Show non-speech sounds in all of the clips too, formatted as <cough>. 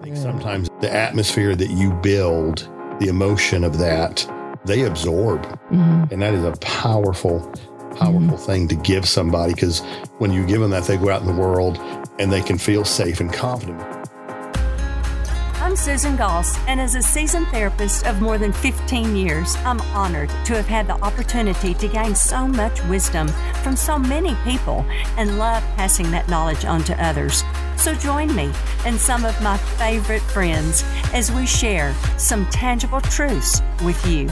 I think sometimes the atmosphere that you build, the emotion of that, they absorb. Mhm. And that is a powerful, powerful thing to give somebody because when you give them that, they go out in the world and they can feel safe and confident. I'm Susan Goss, and as a seasoned therapist of more than 15 years, I'm honored to have had the opportunity to gain so much wisdom from so many people and love passing that knowledge on to others. So join me and some of my favorite friends as we share some tangible truths with you.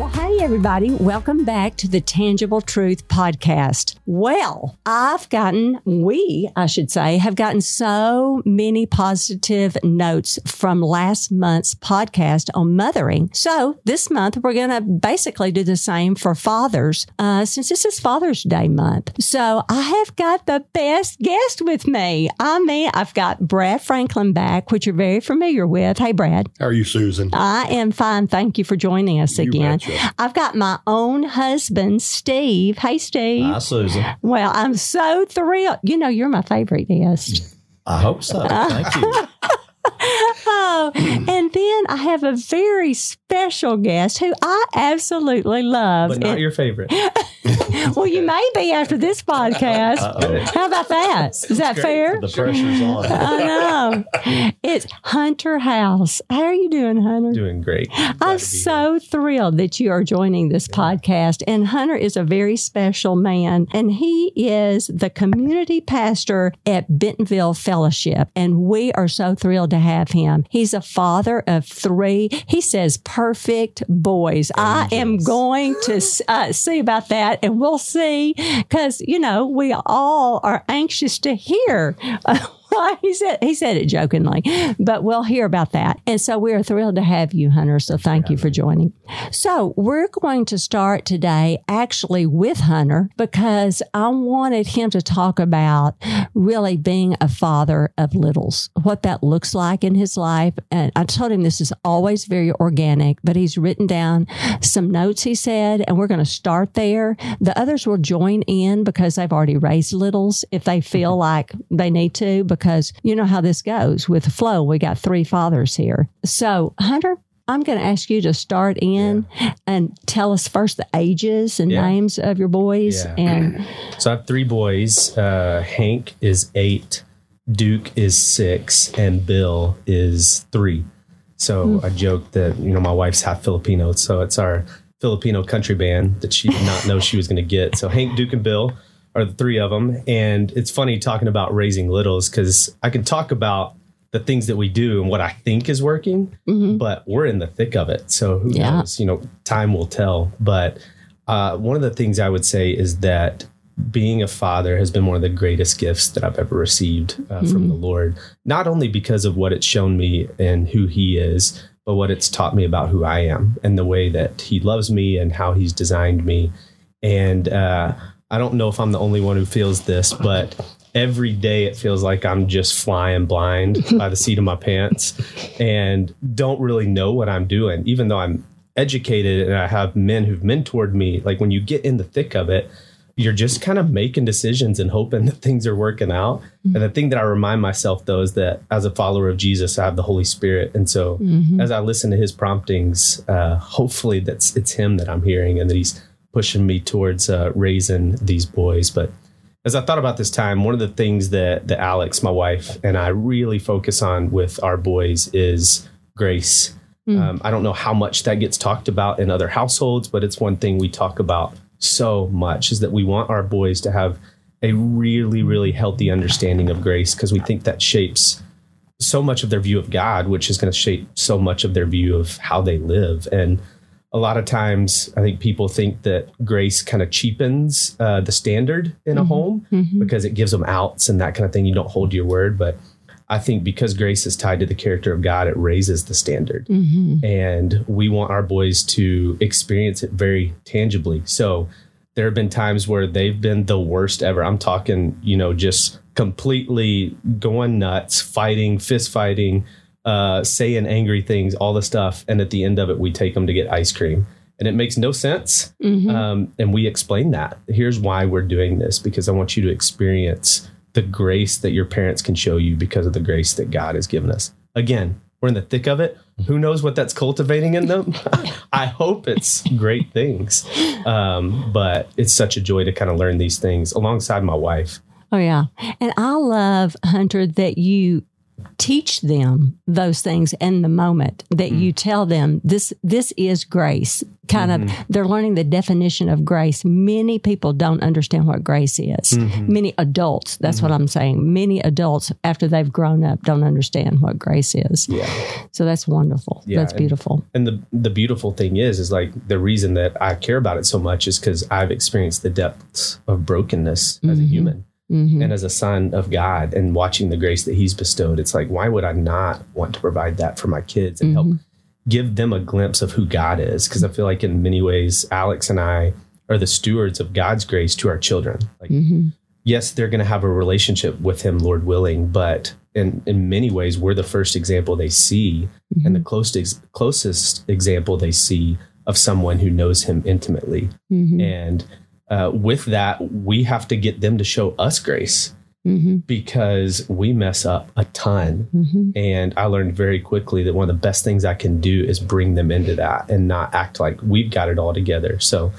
Well, hey, everybody. Welcome back to the Tangible Truth Podcast. Well, I've gotten, we, I should say, have gotten so many positive notes from last month's podcast on mothering. So this month, we're going to basically do the same for fathers, uh, since this is Father's Day month. So I have got the best guest with me. I mean, I've got Brad Franklin back, which you're very familiar with. Hey, Brad. How are you, Susan? I am fine. Thank you for joining us You again. I've got my own husband, Steve. Hey, Steve. Hi, Susan. well, I'm so thrilled. You know, you're my favorite guest. I hope so. Thank you. <laughs> oh, and then I have a very special guest who I absolutely love. But not your favorite. <laughs> well, you may be after this podcast. Uh-oh. How about that? Is that fair? The pressure's on. I know. It's Hunter House. How are you doing, Hunter? Doing great. I'm be so thrilled that you are joining this podcast. And Hunter is a very special man, and he is the community pastor at Bentonville Fellowship. And we are so thrilled to have him. He's a father of three. He says perfect boys. I am going to uh, see about that, and we'll see because you know we all are anxious to hear. He said he said it jokingly, but we'll hear about that. And so we are thrilled to have you, Hunter. So thank you for joining. So we're going to start today actually with Hunter because I wanted him to talk about really being a father of littles, what that looks like in his life. And I told him this is always very organic, but he's written down some notes he said, and we're going to start there. The others will join in because they've already raised littles if they feel like they need to, because you know how this goes with the flow. We got three fathers here. So, Hunter, I'm going to ask you to start in and tell us first the ages and Yeah. names of your boys. Yeah. And So I have three boys. Uh, Hank is eight, Duke is six, and Bill is three. So I joke that you know my wife's half Filipino, so it's our Filipino country band that she did not know she was going to get. So Hank, Duke, and Bill are the three of them, and it's funny talking about raising littles because I can talk about the things that we do and what I think is working, but we're in the thick of it. So who Yeah. knows? You know, time will tell. But uh, one of the things I would say is that being a father has been one of the greatest gifts that I've ever received uh, from the Lord. Not only because of what it's shown me and who He is, but what it's taught me about who I am and the way that He loves me and how He's designed me. And uh, I don't know if I'm the only one who feels this, but every day it feels like I'm just flying blind <laughs> by the seat of my pants and don't really know what I'm doing, even though I'm educated and I have men who've mentored me. Like when you get in the thick of it, you're just kind of making decisions and hoping that things are working out. And the thing that I remind myself though is that as a follower of Jesus, I have the Holy Spirit. And so as I listen to his promptings, uh, hopefully that's it's him that I'm hearing and that he's pushing me towards uh, raising these boys. But as I thought about this time, one of the things that that Alex, my wife, and I really focus on with our boys is grace. Um, I don't know how much that gets talked about in other households, but it's one thing we talk about so much is that we want our boys to have a really, really healthy understanding of grace because we think that shapes so much of their view of God, which is going to shape so much of their view of how they live. And a lot of times, I think people think that grace kind of cheapens uh, the standard in a mm-hmm. home mm-hmm. because it gives them outs and that kind of thing. You don't hold your word. But I think because grace is tied to the character of God, it raises the standard. Mm-hmm. And we want our boys to experience it very tangibly. So there have been times where they've been the worst ever. I'm talking, you know, just completely going nuts, fighting, fist fighting, uh, saying angry things, all the stuff. And at the end of it, we take them to get ice cream. And it makes no sense. Um, and we explain that. Here's why we're doing this because I want you to experience the grace that your parents can show you because of the grace that God has given us. again, we're in the thick of it. Who knows what that's cultivating in them? <laughs> I hope it's great things. Um, but it's such a joy to kind of learn these things alongside my wife. Oh yeah. And I love Hunter that you teach them those things in the moment that you mm. tell them this this is grace. Kind of mm-hmm. they're learning the definition of grace. Many people don't understand what grace is. Mm-hmm. Many adults that's what mm-hmm. i'm saying. Many adults after they've grown up don't understand what grace is. Yeah. so that's wonderful. Yeah, that's and- beautiful. And the the beautiful thing is, is like the reason that I care about it so much is because I've experienced the depths of brokenness as a human Mhm. and as a son of God, and watching the grace that He's bestowed. It's like, why would I not want to provide that for my kids and help give them a glimpse of who God is? Because I feel like in many ways, Alex and I are the stewards of God's grace to our children. Like, Mhm. yes, they're going to have a relationship with Him, Lord willing, but in in many ways, we're the first example they see and the closest closest example they see of someone who knows him intimately. Mhm. And uh, with that, we have to get them to show us grace Mhm. because we mess up a ton. Mhm. And I learned very quickly that one of the best things I can do is bring them into that and not act like we've got it all together. So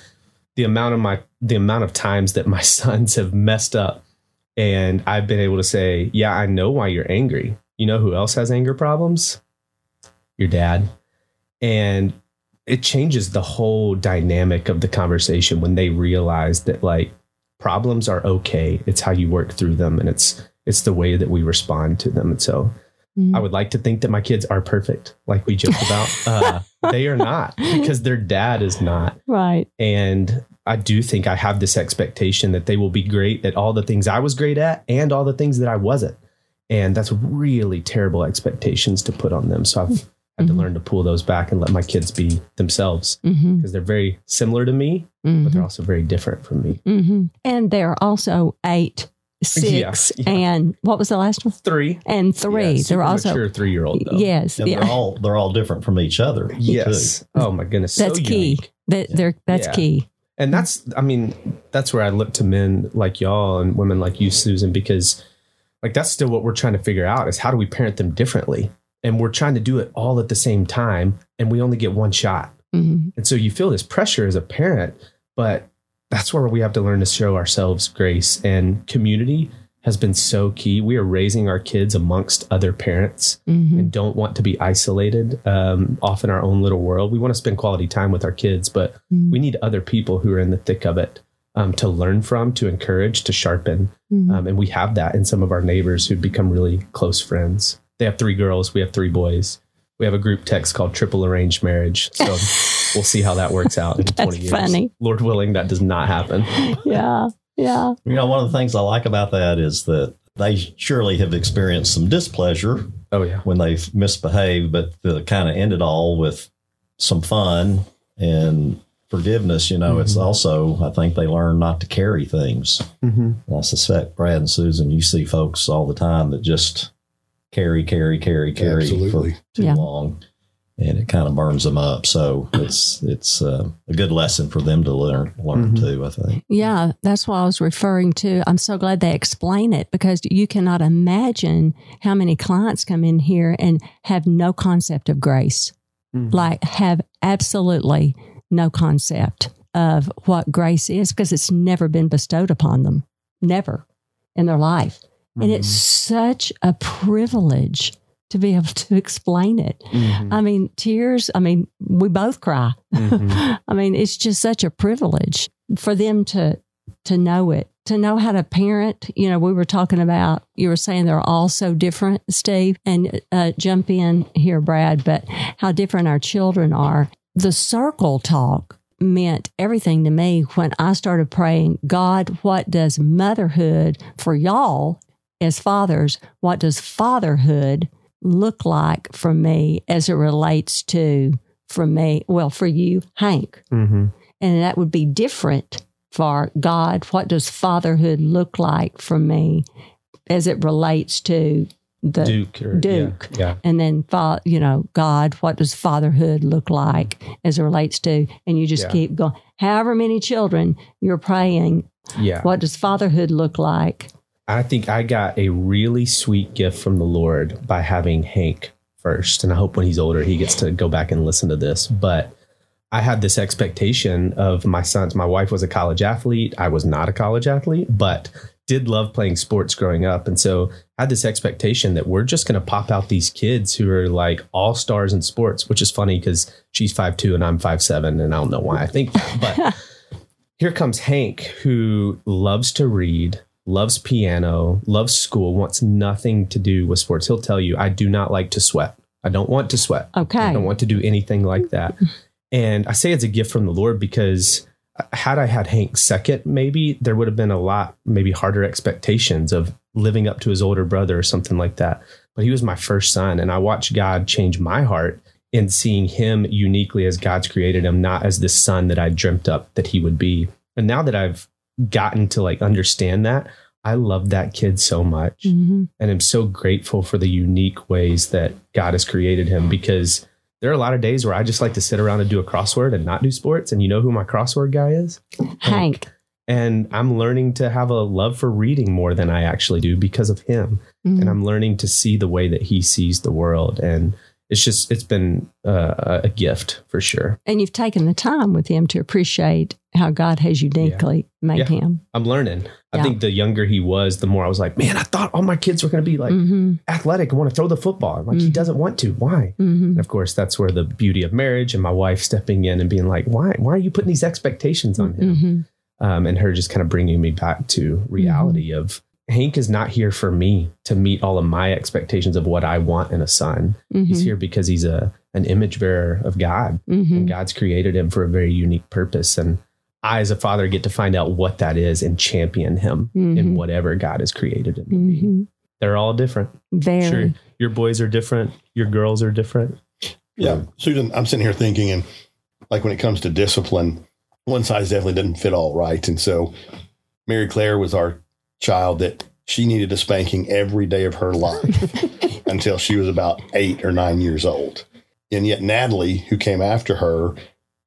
the amount of my the amount of times that my <laughs> sons have messed up and I've been able to say, "Yeah, I know why you're angry. You know who else has anger problems? Your dad." And it changes the whole dynamic of the conversation when they realize that like problems are okay. It's how you work through them and it's it's the way that we respond to them. And so Mhm. I would like to think that my kids are perfect, like we joked about. <laughs> Uh, they are not because their dad is not. right And I do think I have this expectation that they will be great at all the things I was great at and all the things that I wasn't. And that's really terrible expectations to put on them. So I've had to learn to pull those back and let my kids be themselves Mhm. because they're very similar to me, Mhm. but they're also very different from me. hmm And they're also eight, six, yeah. and what was the last one? Three. And three. Yeah, they're also three year old. yes, And yeah, they're all they're all different from each other. Yes. Oh my goodness. that's so key. That they're that's Yeah. key. And that's, I mean, that's where I look to men like y'all and women like you, Susan, because like that's still what we're trying to figure out is how do we parent them differently? And we're trying to do it all at the same time, and we only get one shot. hmm And so you feel this pressure as a parent, but that's where we have to learn to show ourselves grace and community has been so key. We are raising our kids amongst other parents hmm and don't want to be isolated um, off in our own little world. We want to spend quality time with our kids, but Mhm. we need other people who are in the thick of it um, to learn from, to encourage, to sharpen. Mhm. Um, and we have that in some of our neighbors who've become really close friends. They have three girls, we have three boys. We have a group text called Triple Arranged Marriage. So <laughs> we'll see how that works out in 20 years. funny. Lord willing, that does not happen. yeah, yeah. You know, one of the things I like about that is that they surely have experienced some displeasure Oh, yeah. when they've misbehaved, but to kind of end it all with some fun and forgiveness, you know, it's also, I think they learn not to carry things. Mm-hmm. I suspect Brad and Susan, you see folks all the time that just carry, carry, carry, carry Absolutely. for too Yeah. long, and it kind of burns them up. So it's it's uh, a good lesson for them to learn learn Mhm. too. I think. Yeah, that's what I was referring to. I'm so glad they explain it because you cannot imagine how many clients come in here and have no concept of grace. Mhm. Like, have absolutely no concept of what grace is because it's never been bestowed upon them, never in their life. And it's such a privilege to be able to explain it. Mhm. I mean, tears, I mean, we both cry. Mhm. <laughs> I mean, it's just such a privilege for them to to know it, to know how to parent. You know, we were talking about you were saying they're all so different, Steve, and uh, jump in here, Brad. But how different our children are. The circle talk meant everything to me when I started praying. God, what does motherhood for y'all as fathers? What does fatherhood look like for me as it relates to for me, well, for you, Hank. Mhm. And that would be different for God. What does fatherhood look like for me as it relates to the Duke. Or, Duke. Yeah. yeah. and then fa- you know god what does fatherhood look like as it relates to and you just Yeah. keep going however many children you're praying Yeah. what does fatherhood look like I think I got a really sweet gift from the Lord by having Hank first. And I hope when he's older, he gets to go back and listen to this. But I had this expectation of my sons. My wife was a college athlete. I was not a college athlete, but did love playing sports growing up. And so I had this expectation that we're just going to pop out these kids who are like all stars in sports, which is funny because she's five two and I'm five seven, And I don't know why I think that. But <laughs> here comes Hank, who loves to read, loves piano, loves school, wants nothing to do with sports. He'll tell you, I do not like to sweat. I don't want to sweat. Okay. I don't want to do anything like that. <laughs> And I say it's a gift from the Lord because uh, had I had Hank second, maybe there would have been a lot, maybe harder expectations of living up to his older brother or something like that. But he was my first son, and I watched God change my heart in seeing him uniquely as God's created him, not as the son that I dreamt up that he would be. And now that I've gotten to like understand that, I love that kid so much. Mm-hmm. And I'm so grateful for the unique ways that God has created him because there are a lot of days where I just like to sit around and do a crossword and not do sports. And you know who my crossword guy is? Hank. And I'm learning to have a love for reading more than I actually do because of him. Mhm. And I'm learning to see the way that he sees the world. And it's just, it's been uh, a gift for sure. And you've taken the time with him to appreciate how God has uniquely made Yeah. him. I'm learning. I think the younger he was, the more I was like, man, I thought all my kids were going to be like hmm athletic and want to throw the football. I'm like, he Mhm. doesn't want to. Why? hmm And of course, that's where the beauty of marriage and my wife stepping in and being like, why, why are you putting these expectations on him? hmm Um, and her just kind of bringing me back to reality of Hank is not here for me to meet all of my expectations of what I want in a son. hmm He's here because he's a an image bearer of God, hmm and God's created him for a very unique purpose. And I, as a father, get to find out what that is and champion him in Mhm. whatever God has created him to be. hmm They're all different. Very. Sure, your boys are different. Your girls are different. Yeah. Susan, I'm sitting here thinking, and like when it comes to discipline, one size definitely didn't fit all right. And so Mary Claire was our child that she needed a spanking every day of her life <laughs> until she was about eight or nine years old. And yet, Natalie, who came after her,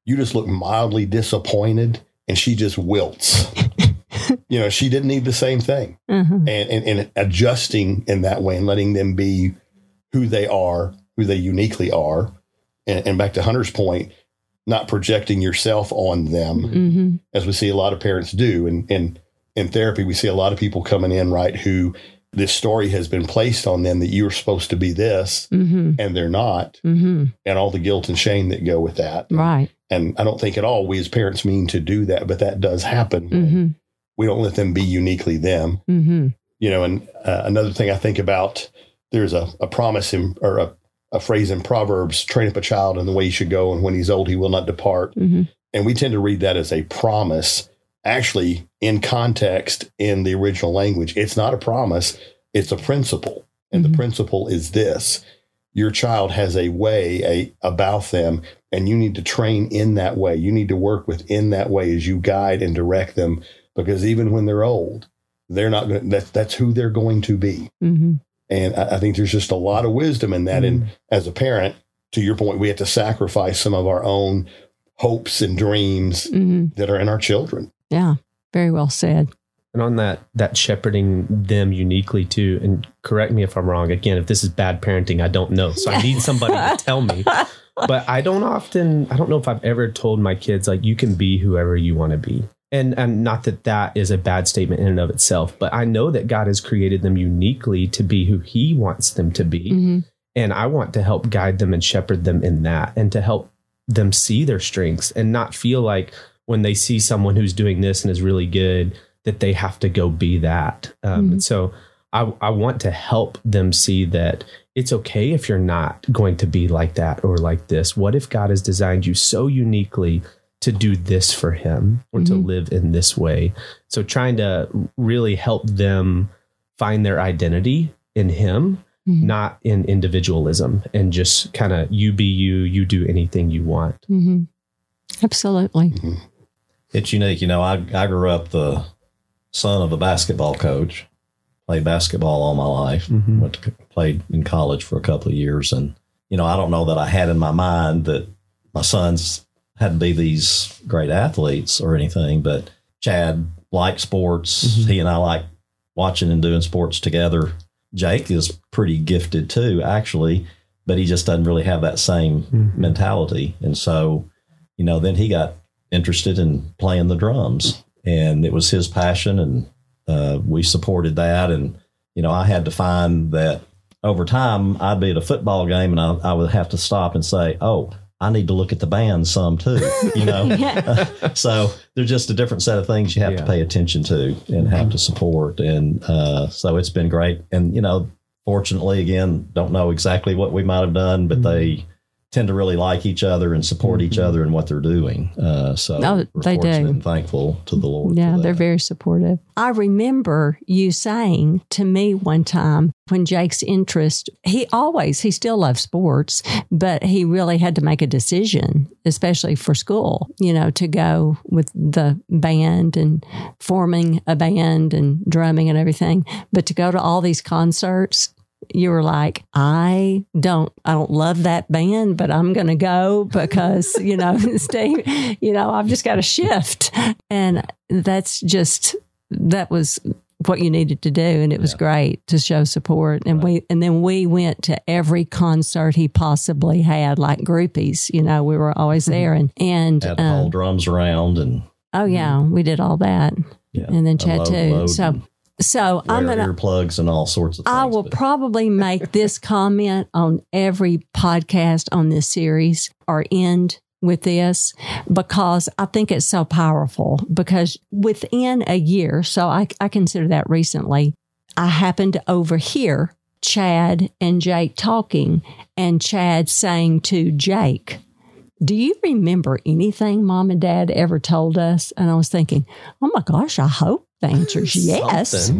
you just look mildly disappointed and she just wilts. <laughs> you know, she didn't need the same thing Mhm. and, and, and adjusting in that way and letting them be who they are, who they uniquely are. And, and back to Hunter's point, not projecting yourself on them Mhm. as we see a lot of parents do. And, and in therapy, we see a lot of people coming in, right, who this story has been placed on them that you're supposed to be this Mhm. and they're not, Mhm. and all the guilt and shame that go with that. Right. And I don't think at all we as parents mean to do that, but that does happen. hmm We don't let them be uniquely them hmm you know and uh, another thing i think about there's a, a promise in or a, a phrase in proverbs train up a child in the way he should go and when he's old he will not depart hmm and we tend to read that as a promise actually in context in the original language. It's not a promise it's a principle. And Mhm. the principle is this. Your child has a way a, about them and you need to train in that way. You need to work within that way as you guide and direct them because even when they're old they're not going that's that's who they're going to be. Hmm and I, I think there's just a lot of wisdom in that. And as a parent to your point we have to sacrifice some of our own hopes and dreams hmm that are in our children Yeah. Very well said. And on that, that shepherding them uniquely too. And correct me if I'm wrong. Again, if this is bad parenting, I don't know. So I need somebody to tell me. <laughs> But I don't often, I don't know if I've ever told my kids like you can be whoever you want to be. And and not that that is a bad statement in and of itself, but I know that God has created them uniquely to be who He wants them to be. hmm And I want to help guide them and shepherd them in that and to help them see their strengths and not feel like when they see someone who's doing this and is really good that they have to go be that. Um, Mhm. And so I, I want to help them see that it's okay if you're not going to be like that or like this. What if God has designed you so uniquely to do this for Him or to Mhm. live in this way? So trying to really help them find their identity in Him Mhm. not in individualism and just kind of you be you, you do anything you want. hmm Absolutely. It's unique. You know, I, I grew up the son of a basketball coach, played basketball all my life, Mhm. went to, played in college for a couple of years. And, you know, I don't know that I had in my mind that my sons had to be these great athletes or anything, but Chad liked sports. Mhm. He and I like watching and doing sports together. Jake is pretty gifted too, actually. but he just doesn't really have that same Mhm. mentality. And so, you know, then he got interested in playing the drums, and it was his passion, and uh, we supported that. And you know, I had to find that over time, I'd be at a football game, and I, I would have to stop and say, "Oh." I need to look at the band some too, <laughs> you know. <laughs> so there's just a different set of things you have to pay attention to and have to support, and uh, so it's been great. And you know, fortunately, again, don't know exactly what we might have done, but they tend to really like each other and support each other in what they're doing. Uh, so Oh, we're they do. fortunate and thankful to the Lord. Yeah, they're very supportive. I remember you saying to me one time when Jake's interest, he always, he still loves sports, but he really had to make a decision, especially for school, you know, to go with the band and forming a band and drumming and everything. But to go to all these concerts, you were like, I don't, I don't love that band, but I'm going to go because, <laughs> you know, <laughs> Steve, you know, I've just got to shift. And that's just, that was what you needed to do. And it was Yeah. great to show support. And we, and then we went to every concert he possibly had, like groupies, you know, we were always there. And, and, had um, drums around and oh yeah, we did all that. yeah, And then Chad too. So, so I'm going to, earplugs and all sorts of things. I will but- probably make this <laughs> comment on every podcast on this series or end with this because I think it's so powerful. Because within a year, so I, I consider that recently, I happened to overhear Chad and Jake talking, and Chad saying to Jake, do you remember anything mom and dad ever told us? And I was thinking, oh my gosh, I hope the answer is yes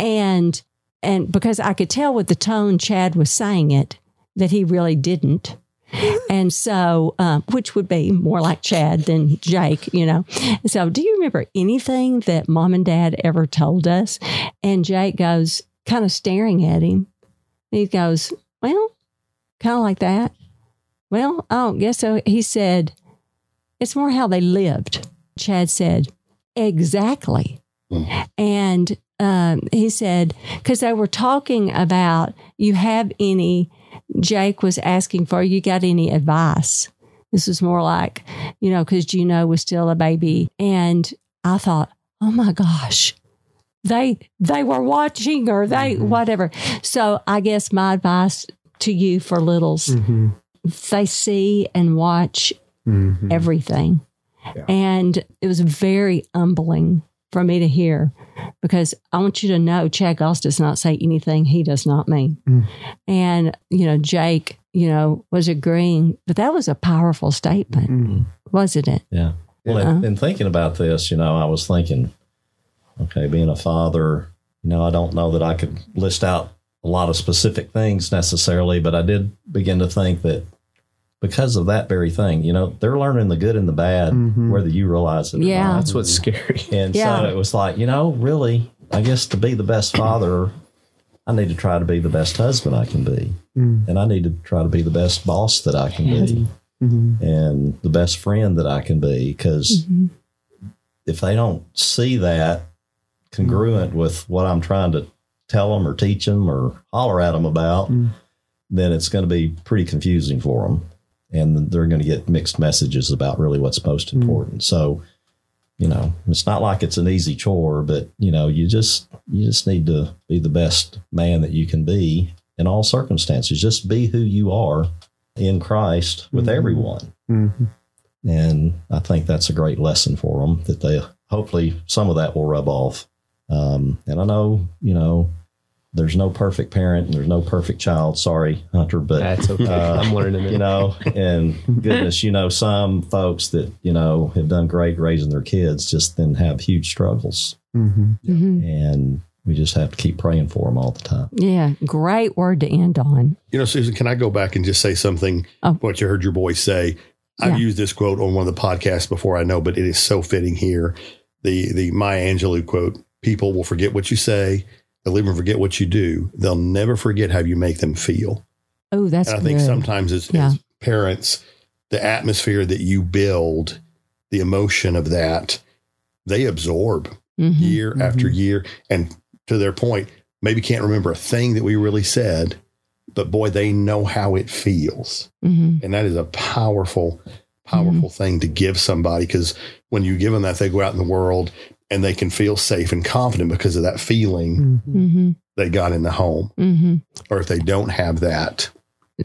and and because I could tell with the tone Chad was saying it that he really didn't. And so, um, which would be more like Chad than Jake, you know. So, do you remember anything that mom and dad ever told us? And Jake goes, kind of staring at him. He goes, Well, kind of like that. Well, I don't guess so. He said, It's more how they lived. Chad said, Exactly. And um, he said, because they were talking about, you have any, Jake was asking for, you got any advice? This was more like, you know, because Juno was still a baby. And I thought, oh my gosh, they they were watching or they whatever. So I guess my advice to you for littles, Mhm. they see and watch Mhm. everything. Yeah. And it was very humbling for me to hear because I want you to know Chad Goss does not say anything he does not mean. Mm. And, you know, Jake, you know, was agreeing, but that was a powerful statement, Mhm. wasn't it? Yeah. Well, Yeah. in, in thinking about this, you know, I was thinking, okay, being a father, you know, I don't know that I could list out a lot of specific things necessarily, but I did begin to think that because of that very thing, you know, they're learning the good and the bad, Mhm. whether you realize it or Yeah. not. That's what's scary. <laughs> And Yeah. so it was like, you know, really, I guess to be the best father, I need to try to be the best husband I can be. Mm. And I need to try to be the best boss that I can be Mhm. and the best friend that I can be. Because Mhm. if they don't see that congruent with what I'm trying to tell them or teach them or holler at them about, Mm. then it's going to be pretty confusing for them. And they're going to get mixed messages about really what's most important. So, you know, it's not like it's an easy chore, but you know, you just you just need to be the best man that you can be in all circumstances. Just be who you are in Christ with Mhm. everyone. Mhm. And I think that's a great lesson for them that they hopefully some of that will rub off. Um, and I know, you know, there's no perfect parent and there's no perfect child. Sorry, Hunter, but That's okay. Uh, I'm learning it. you know, and goodness, you know, some folks that, you know, have done great raising their kids just then have huge struggles. Mhm. Mhm. And we just have to keep praying for them all the time. Yeah, great word to end on. You know, Susan, can I go back and just say something? Oh. What you heard your boy say. I've Yeah. used this quote on one of the podcasts before, I know, but it is so fitting here. The the Maya Angelou quote: "People will forget what you say, they'll even forget what you do. They'll never forget how you make them feel." Oh, that's and I good. think sometimes as, Yeah. as parents, the atmosphere that you build, the emotion of that, they absorb Mhm. year after year. And to their point, maybe can't remember a thing that we really said, but boy, they know how it feels. hmm And that is a powerful, powerful thing to give somebody because when you give them that, they go out in the world and they can feel safe and confident because of that feeling hmm they got in the home. hmm Or if they don't have that,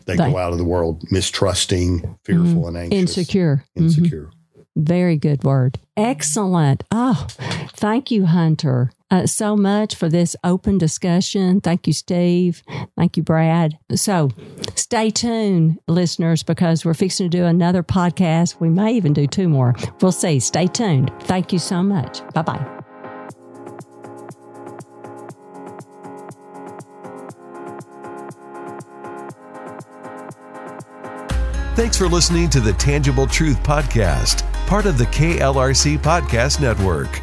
they They- go out of the world mistrusting, fearful, and anxious, Insecure. Mhm. Insecure. Very good word. Excellent. Oh, thank you, Hunter, uh, so much for this open discussion. Thank you, Steve. Thank you, Brad. So stay tuned, listeners, because we're fixing to do another podcast. We may even do two more. We'll see. Stay tuned. Thank you so much. Bye bye. Thanks for listening to the Tangible Truth Podcast, part of the KLRC Podcast Network.